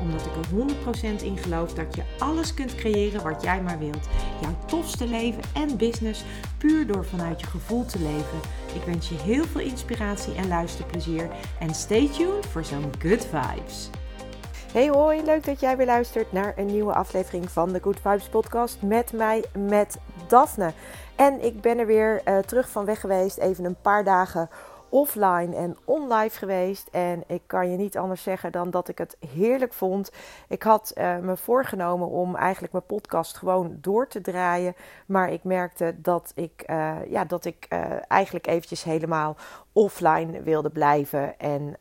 Omdat ik er 100% in geloof dat je alles kunt creëren wat jij maar wilt. Jouw tofste leven en business puur door vanuit je gevoel te leven. Ik wens je heel veel inspiratie en luisterplezier. En stay tuned voor zo'n good vibes. Hey hoi, leuk dat jij weer luistert naar een nieuwe aflevering van de Good Vibes podcast met mij, met Daphne. En ik ben er weer uh, terug van weg geweest, even een paar dagen offline en online geweest. En ik kan je niet anders zeggen dan dat ik het heerlijk vond. Ik had uh, me voorgenomen om eigenlijk mijn podcast gewoon door te draaien. Maar ik merkte dat ik, uh, ja, dat ik uh, eigenlijk eventjes helemaal offline wilde blijven. En,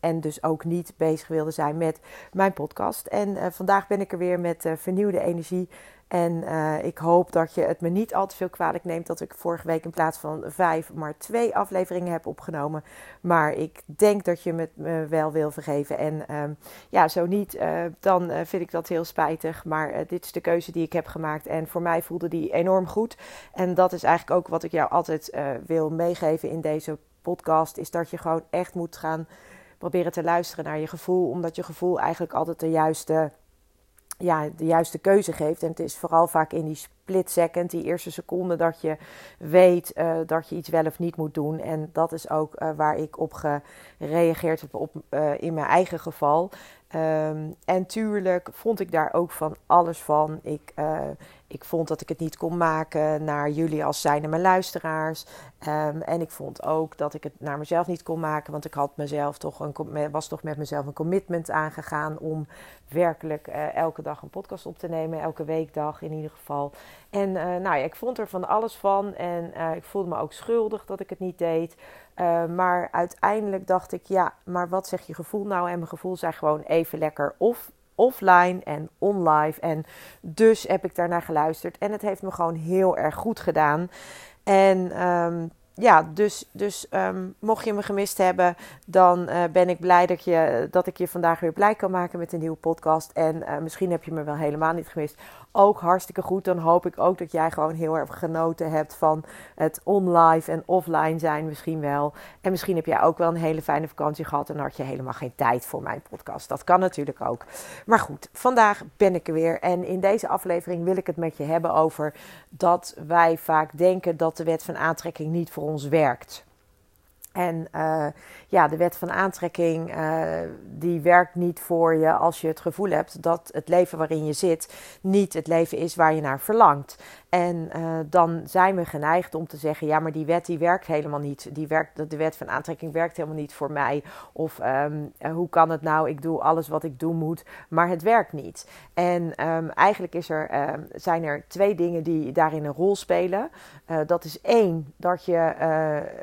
en dus ook niet bezig wilde zijn met mijn podcast. En vandaag ben ik er weer met vernieuwde energie. En uh, ik hoop dat je het me niet al te veel kwalijk neemt dat ik vorige week in plaats van vijf maar twee afleveringen heb opgenomen. Maar ik denk dat je het me wel wil vergeven. En uh, ja, zo niet, dan eh, vind ik dat heel spijtig. Maar dit is de keuze die ik heb gemaakt. En voor mij voelde die enorm goed. En dat is eigenlijk ook wat ik jou altijd wil meegeven in deze podcast. Is dat je gewoon echt moet gaan proberen te luisteren naar je gevoel. Omdat je gevoel eigenlijk altijd de juiste ja, de juiste keuze geeft. En het is vooral vaak in die split second, die eerste seconde, dat je weet uh, dat je iets wel of niet moet doen. En dat is ook uh, waar ik op gereageerd heb op, uh, in mijn eigen geval. Um, en tuurlijk vond ik daar ook van alles van. Ik, ik vond dat ik het niet kon maken naar jullie als zijnde mijn luisteraars. Um, en ik vond ook dat ik het naar mezelf niet kon maken. Want ik had mezelf toch een, was toch met mezelf een commitment aangegaan om werkelijk uh, elke dag een podcast op te nemen. Elke weekdag in ieder geval. En uh, nou ja, ik vond er van alles van. En ik voelde me ook schuldig dat ik het niet deed. Maar uiteindelijk dacht ik, ja, maar wat zegt je gevoel nou? En mijn gevoel zei gewoon even lekker of offline en onlive. En dus heb ik daarnaar geluisterd. En het heeft me gewoon heel erg goed gedaan. En um, ja, dus, dus um, mocht je me gemist hebben, dan uh, ben ik blij dat, je, dat ik je vandaag weer blij kan maken met een nieuwe podcast. En uh, misschien heb je me wel helemaal niet gemist ook hartstikke goed. Dan hoop ik ook dat jij gewoon heel erg genoten hebt van het online en offline zijn misschien wel. En misschien heb jij ook wel een hele fijne vakantie gehad en had je helemaal geen tijd voor mijn podcast. Dat kan natuurlijk ook. Maar goed, vandaag ben ik er weer. En in deze aflevering wil ik het met je hebben over dat wij vaak denken dat de wet van aantrekking niet voor ons werkt. En uh, ja, de wet van aantrekking uh, die werkt niet voor je als je het gevoel hebt dat het leven waarin je zit niet het leven is waar je naar verlangt. En uh, dan zijn we geneigd om te zeggen: ja, maar die wet die werkt helemaal niet. Die werkt, de wet van aantrekking werkt helemaal niet voor mij. Of um, hoe kan het nou? Ik doe alles wat ik doen moet, maar het werkt niet. En um, eigenlijk is er, um, zijn er twee dingen die daarin een rol spelen. Uh, dat is één, dat je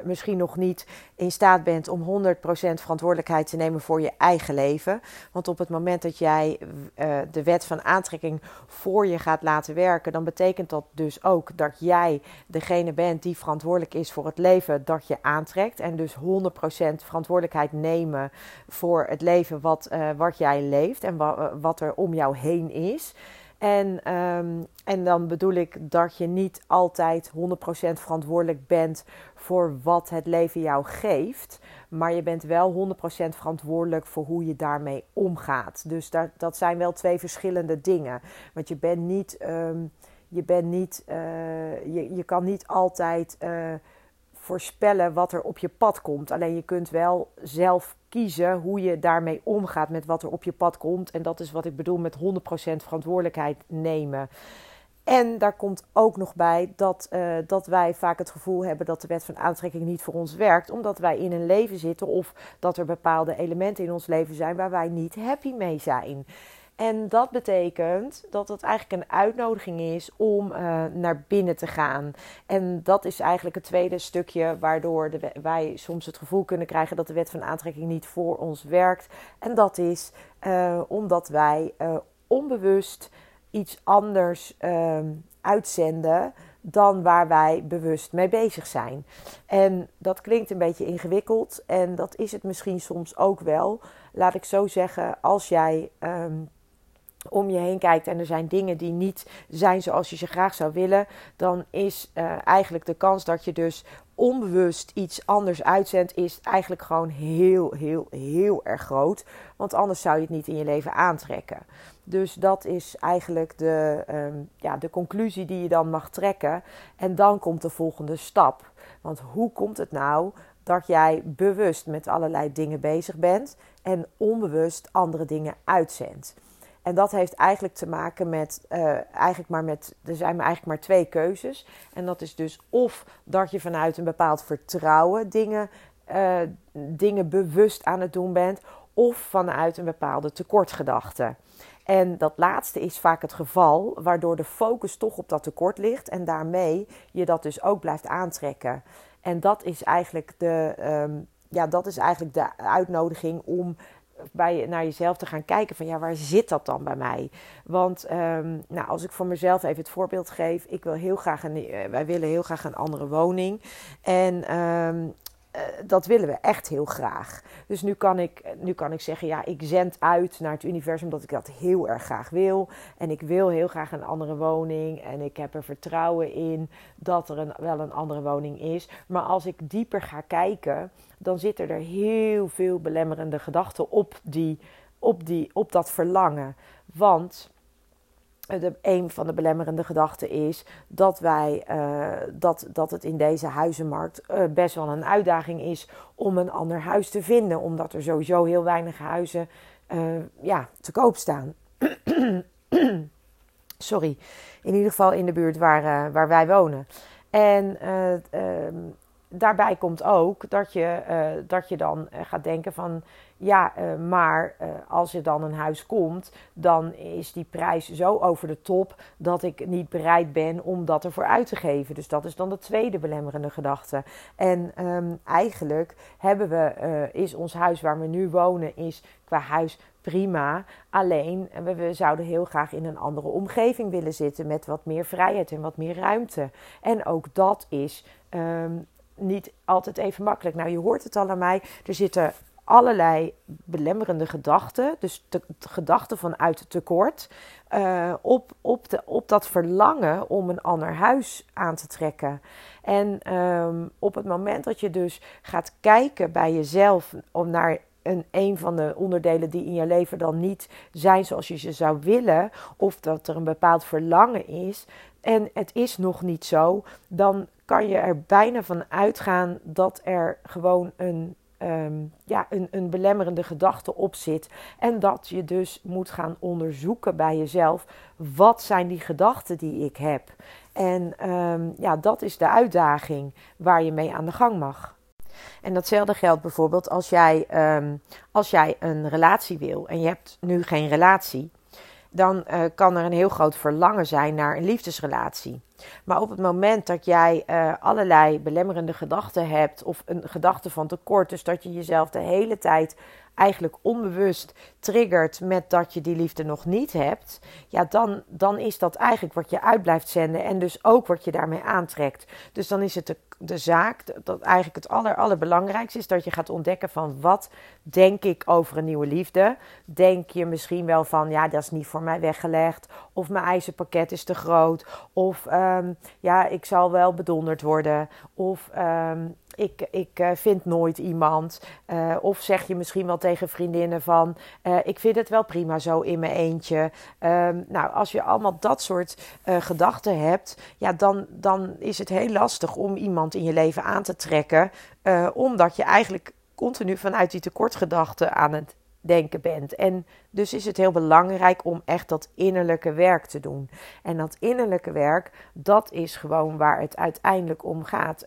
misschien nog niet in staat bent om 100% verantwoordelijkheid te nemen voor je eigen leven. Want op het moment dat jij de wet van aantrekking voor je gaat laten werken, dan betekent dat dus ook dat jij degene bent die verantwoordelijk is voor het leven dat je aantrekt. En dus 100% verantwoordelijkheid nemen voor het leven wat, uh, wat jij leeft en wa wat er om jou heen is. En, um, en dan bedoel ik dat je niet altijd 100% verantwoordelijk bent voor wat het leven jou geeft. Maar je bent wel 100% verantwoordelijk voor hoe je daarmee omgaat. Dus dat, dat zijn wel twee verschillende dingen. Want je bent niet. Um, je, bent niet, uh, je, je kan niet altijd uh, voorspellen wat er op je pad komt. Alleen je kunt wel zelf kiezen hoe je daarmee omgaat met wat er op je pad komt. En dat is wat ik bedoel met 100% verantwoordelijkheid nemen. En daar komt ook nog bij dat, uh, dat wij vaak het gevoel hebben dat de wet van aantrekking niet voor ons werkt, omdat wij in een leven zitten of dat er bepaalde elementen in ons leven zijn waar wij niet happy mee zijn. En dat betekent dat het eigenlijk een uitnodiging is om uh, naar binnen te gaan. En dat is eigenlijk het tweede stukje waardoor de, wij soms het gevoel kunnen krijgen dat de wet van aantrekking niet voor ons werkt. En dat is uh, omdat wij uh, onbewust iets anders uitzenden dan waar wij bewust mee bezig zijn. En dat klinkt een beetje ingewikkeld en dat is het misschien soms ook wel. Laat ik zo zeggen, als jij ehm, om je heen kijkt en er zijn dingen die niet zijn zoals je ze graag zou willen, dan is uh, eigenlijk de kans dat je dus onbewust iets anders uitzendt, is eigenlijk gewoon heel, heel, heel erg groot. Want anders zou je het niet in je leven aantrekken. Dus dat is eigenlijk de, um, ja, de conclusie die je dan mag trekken. En dan komt de volgende stap. Want hoe komt het nou dat jij bewust met allerlei dingen bezig bent en onbewust andere dingen uitzendt? En dat heeft eigenlijk te maken met, uh, eigenlijk maar met, er zijn eigenlijk maar twee keuzes. En dat is dus of dat je vanuit een bepaald vertrouwen dingen, uh, dingen bewust aan het doen bent, of vanuit een bepaalde tekortgedachte. En dat laatste is vaak het geval, waardoor de focus toch op dat tekort ligt en daarmee je dat dus ook blijft aantrekken. En dat is eigenlijk de, um, ja, dat is eigenlijk de uitnodiging om bij, naar jezelf te gaan kijken van ja, waar zit dat dan bij mij? Want um, nou, als ik voor mezelf even het voorbeeld geef, ik wil heel graag een, eh, wij willen heel graag een andere woning. En um, uh, dat willen we echt heel graag. Dus nu kan, ik, nu kan ik zeggen, ja, ik zend uit naar het universum dat ik dat heel erg graag wil. En ik wil heel graag een andere woning. En ik heb er vertrouwen in dat er een, wel een andere woning is. Maar als ik dieper ga kijken, dan zitten er heel veel belemmerende gedachten op, die, op, die, op dat verlangen. Want de, een van de belemmerende gedachten is dat, wij, uh, dat, dat het in deze huizenmarkt uh, best wel een uitdaging is om een ander huis te vinden, omdat er sowieso heel weinig huizen ja, te koop staan. Sorry, in ieder geval in de buurt waar, waar wij wonen. En ehm, daarbij komt ook dat je, dat je dan gaat denken van ja, uh, maar als er dan een huis komt, dan is die prijs zo over de top dat ik niet bereid ben om dat ervoor uit te geven. Dus dat is dan de tweede belemmerende gedachte. En um, eigenlijk hebben we, is ons huis waar we nu wonen, is qua huis prima. Alleen we, zouden heel graag in een andere omgeving willen zitten met wat meer vrijheid en wat meer ruimte. En ook dat is um, niet altijd even makkelijk. Nou, je hoort het al aan mij. Er zitten allerlei belemmerende gedachten, dus de, de gedachten vanuit tekort, uh, op, op, de, op dat verlangen om een ander huis aan te trekken. En um, op het moment dat je dus gaat kijken bij jezelf om naar een, een van de onderdelen die in je leven dan niet zijn zoals je ze zou willen, of dat er een bepaald verlangen is, en het is nog niet zo, dan kan je er bijna van uitgaan dat er gewoon een um, ja, een, een belemmerende gedachte op zit. En dat je dus moet gaan onderzoeken bij jezelf: wat zijn die gedachten die ik heb? En um, ja, dat is de uitdaging waar je mee aan de gang mag. En datzelfde geldt bijvoorbeeld als jij, um, als jij een relatie wil en je hebt nu geen relatie dan uh, kan er een heel groot verlangen zijn naar een liefdesrelatie. Maar op het moment dat jij uh, allerlei belemmerende gedachten hebt, of een gedachte van tekort, dus dat je jezelf de hele tijd eigenlijk onbewust triggert met dat je die liefde nog niet hebt, ja, dan, dan is dat eigenlijk wat je uit blijft zenden en dus ook wat je daarmee aantrekt. Dus dan is het de, de zaak, dat eigenlijk het aller, allerbelangrijkste is dat je gaat ontdekken van wat denk ik over een nieuwe liefde. Denk je misschien wel van, ja, dat is niet voor mij weggelegd, of mijn eisenpakket is te groot, of um, ja, ik zal wel bedonderd worden, of um, ik, ik uh, vind nooit iemand. Uh, of zeg je misschien wel tegen vriendinnen van, uh, ik vind het wel prima zo in mijn eentje. Um, nou, als je allemaal dat soort gedachten hebt, ja, dan, dan is het heel lastig om iemand in je leven aan te trekken. omdat je eigenlijk continu vanuit die tekortgedachten aan het denken bent. En dus is het heel belangrijk om echt dat innerlijke werk te doen. En dat innerlijke werk, dat is gewoon waar het uiteindelijk om gaat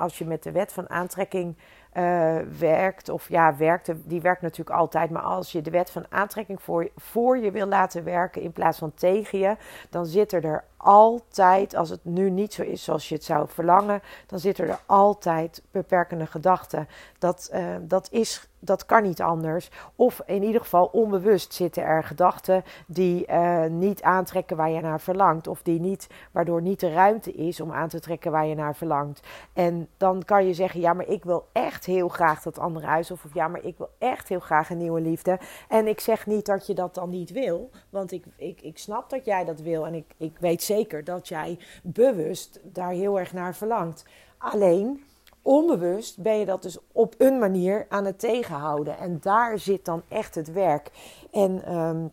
als je met de wet van aantrekking uh, werkt, of ja, werkt, die werkt natuurlijk altijd, maar als je de wet van aantrekking voor, voor je wil laten werken in plaats van tegen je, dan zit er altijd, als het nu niet zo is zoals je het zou verlangen, dan zitten er altijd beperkende gedachten. Dat, uh, dat is dat kan niet anders. Of in ieder geval onbewust zitten er gedachten die uh, niet aantrekken waar je naar verlangt. Of die niet, waardoor niet de ruimte is om aan te trekken waar je naar verlangt. En dan kan je zeggen, ja, maar ik wil echt heel graag dat andere huis. Of, of ja, maar ik wil echt heel graag een nieuwe liefde. En ik zeg niet dat je dat dan niet wil. Want ik, ik, ik snap dat jij dat wil. En ik, ik weet zeker dat jij bewust daar heel erg naar verlangt. Alleen onbewust ben je dat dus op een manier aan het tegenhouden. En daar zit dan echt het werk. En um,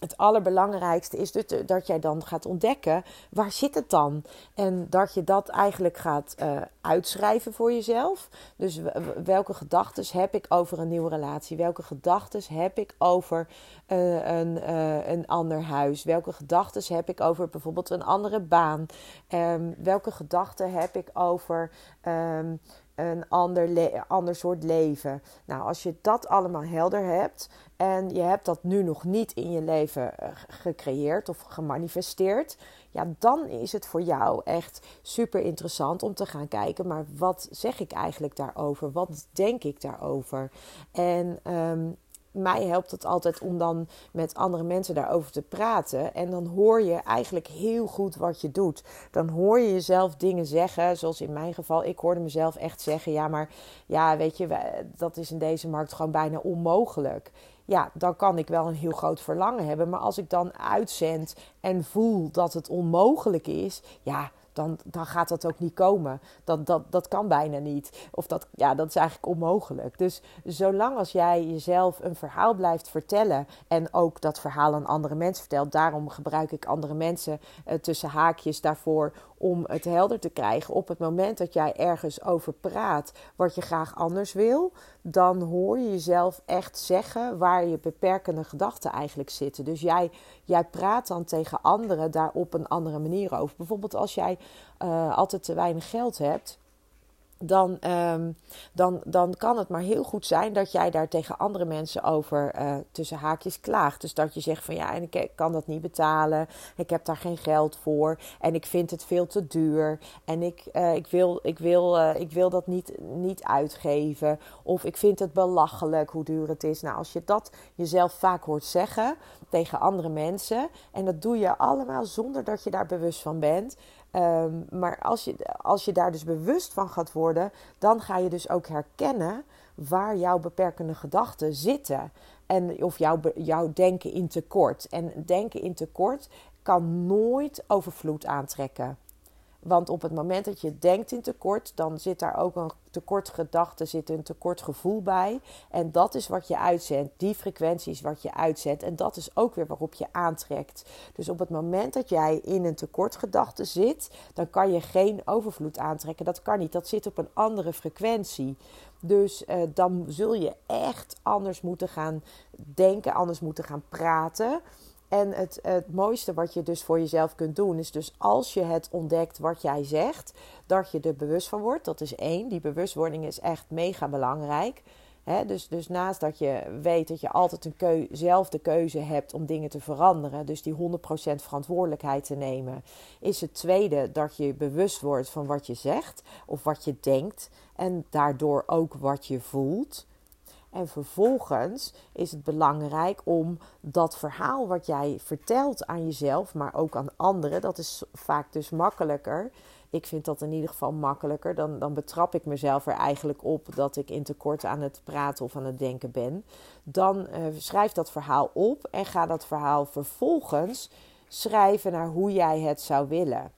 het allerbelangrijkste is dat jij dan gaat ontdekken waar zit het dan en dat je dat eigenlijk gaat uh, uitschrijven voor jezelf. Dus welke gedachten heb ik over een nieuwe relatie? Welke gedachten heb ik over uh, een, uh, een ander huis? Welke gedachten heb ik over bijvoorbeeld een andere baan? Um, welke gedachten heb ik over um, een ander, ander soort leven. Nou, als je dat allemaal helder hebt en je hebt dat nu nog niet in je leven eh, gecreëerd of gemanifesteerd, ja, dan is het voor jou echt super interessant om te gaan kijken, maar wat zeg ik eigenlijk daarover? Wat denk ik daarover? En um, mij helpt het altijd om dan met andere mensen daarover te praten. En dan hoor je eigenlijk heel goed wat je doet. Dan hoor je jezelf dingen zeggen, zoals in mijn geval. Ik hoorde mezelf echt zeggen: ja, maar ja, weet je, dat is in deze markt gewoon bijna onmogelijk. Ja, dan kan ik wel een heel groot verlangen hebben. Maar als ik dan uitzend en voel dat het onmogelijk is, ja, dan, dan gaat dat ook niet komen. Dat, dat, dat kan bijna niet. Of dat, ja, dat is eigenlijk onmogelijk. Dus zolang als jij jezelf een verhaal blijft vertellen en ook dat verhaal aan andere mensen vertelt, daarom gebruik ik andere mensen eh, tussen haakjes daarvoor om het helder te krijgen. Op het moment dat jij ergens over praat wat je graag anders wil, dan hoor je jezelf echt zeggen waar je beperkende gedachten eigenlijk zitten. Dus jij, jij praat dan tegen anderen daar op een andere manier over. Bijvoorbeeld als jij uh, altijd te weinig geld hebt dan, um, dan, dan kan het maar heel goed zijn dat jij daar tegen andere mensen over uh, tussen haakjes klaagt. Dus dat je zegt van ja, en ik kan dat niet betalen, ik heb daar geen geld voor. En ik vind het veel te duur. En ik, uh, ik, wil, ik, wil, uh, ik wil dat niet, niet uitgeven. Of ik vind het belachelijk hoe duur het is. Nou, als je dat jezelf vaak hoort zeggen tegen andere mensen. En dat doe je allemaal zonder dat je daar bewust van bent, Um, maar als je, als je daar dus bewust van gaat worden, dan ga je dus ook herkennen waar jouw beperkende gedachten zitten. En of jouw, jouw denken in tekort. En denken in tekort kan nooit overvloed aantrekken. Want op het moment dat je denkt in tekort, dan zit daar ook een tekort gedachte, zit een tekort gevoel bij. En dat is wat je uitzendt. Die frequentie is wat je uitzet. En dat is ook weer waarop je aantrekt. Dus op het moment dat jij in een tekort gedachte zit, dan kan je geen overvloed aantrekken. Dat kan niet. Dat zit op een andere frequentie. Dus uh, dan zul je echt anders moeten gaan denken, anders moeten gaan praten. En het, het mooiste wat je dus voor jezelf kunt doen, is dus als je het ontdekt wat jij zegt, dat je er bewust van wordt. Dat is één. Die bewustwording is echt mega belangrijk. dus, dus naast dat je weet dat je altijd een zelf de keuze hebt om dingen te veranderen, dus die 100% verantwoordelijkheid te nemen, is het tweede dat je bewust wordt van wat je zegt of wat je denkt en daardoor ook wat je voelt. En vervolgens is het belangrijk om dat verhaal wat jij vertelt aan jezelf, maar ook aan anderen, dat is vaak dus makkelijker. Ik vind dat in ieder geval makkelijker. Dan, dan betrap ik mezelf er eigenlijk op dat ik in tekort aan het praten of aan het denken ben. Dan uh, schrijf dat verhaal op en ga dat verhaal vervolgens schrijven naar hoe jij het zou willen.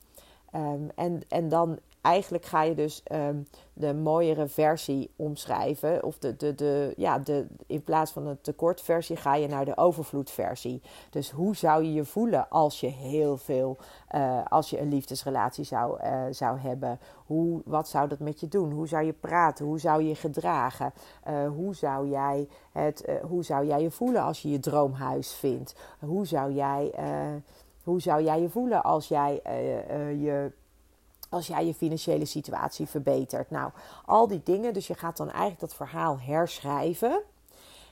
Um, en, en dan eigenlijk ga je dus um, de mooiere versie omschrijven. Of de, de, de, ja, de, in plaats van een tekortversie ga je naar de overvloedversie. Dus hoe zou je je voelen als je heel veel, uh, als je een liefdesrelatie zou, uh, zou hebben? Hoe, wat zou dat met je doen? Hoe zou je praten? Hoe zou je gedragen? Uh, hoe, zou jij het, hoe zou jij je voelen als je je droomhuis vindt? Hoe zou jij, hoe zou jij je voelen als jij je als jij je financiële situatie verbetert. Nou, al die dingen. Dus je gaat dan eigenlijk dat verhaal herschrijven.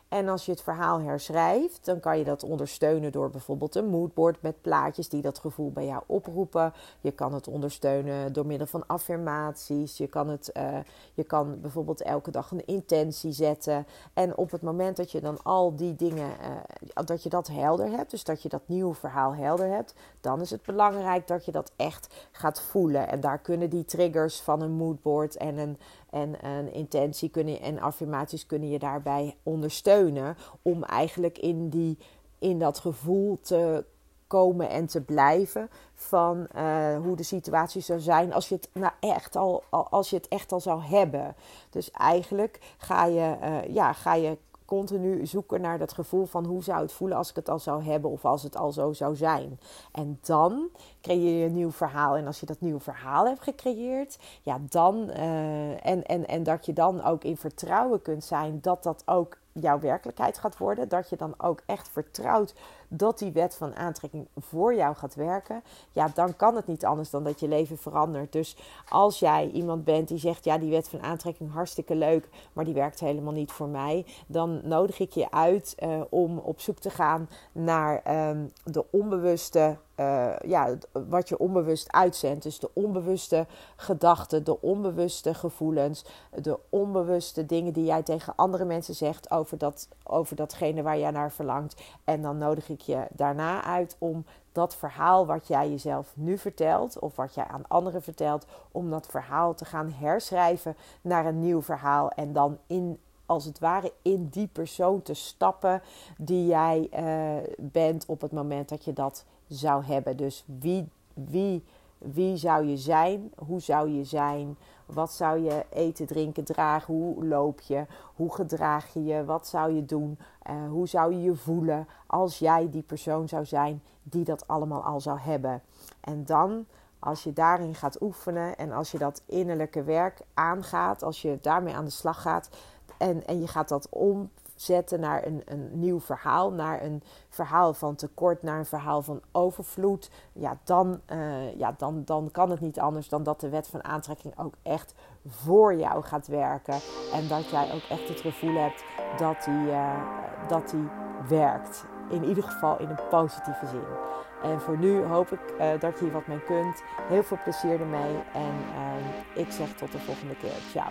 En als je het verhaal herschrijft, dan kan je dat ondersteunen door bijvoorbeeld een moodboard met plaatjes die dat gevoel bij jou oproepen. Je kan het ondersteunen door middel van affirmaties. Je kan, het, uh, je kan bijvoorbeeld elke dag een intentie zetten. En op het moment dat je dan al die dingen, uh, dat je dat helder hebt, dus dat je dat nieuwe verhaal helder hebt, dan is het belangrijk dat je dat echt gaat voelen. En daar kunnen die triggers van een moodboard en een, en een intentie kunnen, en affirmaties kunnen je daarbij ondersteunen om eigenlijk in, die, in dat gevoel te komen en te blijven van uh, hoe de situatie zou zijn als je het nou echt al, als je het echt al zou hebben. Dus eigenlijk ga je, uh, ja, ga je continu zoeken naar dat gevoel van hoe zou het voelen als ik het al zou hebben of als het al zo zou zijn. En dan creëer je een nieuw verhaal. En als je dat nieuwe verhaal hebt gecreëerd, ja, dan uh, en, en, en dat je dan ook in vertrouwen kunt zijn dat dat ook jouw werkelijkheid gaat worden. Dat je dan ook echt vertrouwt dat die wet van aantrekking voor jou gaat werken. Ja, dan kan het niet anders dan dat je leven verandert. Dus als jij iemand bent die zegt: Ja, die wet van aantrekking hartstikke leuk, maar die werkt helemaal niet voor mij. Dan nodig ik je uit uh, om op zoek te gaan naar um, de onbewuste uh, ja, wat je onbewust uitzendt. Dus de onbewuste gedachten, de onbewuste gevoelens, de onbewuste dingen die jij tegen andere mensen zegt over, dat, over datgene waar jij naar verlangt. En dan nodig ik je daarna uit om dat verhaal wat jij jezelf nu vertelt, of wat jij aan anderen vertelt, om dat verhaal te gaan herschrijven naar een nieuw verhaal. En dan in als het ware in die persoon te stappen die jij uh, bent op het moment dat je dat zou hebben. Dus wie, wie, wie zou je zijn? Hoe zou je zijn? Wat zou je eten, drinken, dragen? Hoe loop je? Hoe gedraag je je? Wat zou je doen? Uh, hoe zou je je voelen als jij die persoon zou zijn die dat allemaal al zou hebben? En dan, als je daarin gaat oefenen en als je dat innerlijke werk aangaat, als je daarmee aan de slag gaat en, en je gaat dat om zetten naar een, een nieuw verhaal, naar een verhaal van tekort, naar een verhaal van overvloed, ja, dan, uh, ja, dan, dan kan het niet anders dan dat de wet van aantrekking ook echt voor jou gaat werken. En dat jij ook echt het gevoel hebt dat die, uh, dat die werkt. In ieder geval in een positieve zin. En voor nu hoop ik uh, dat je hier wat mee kunt. Heel veel plezier ermee. En ik zeg tot de volgende keer. Ciao.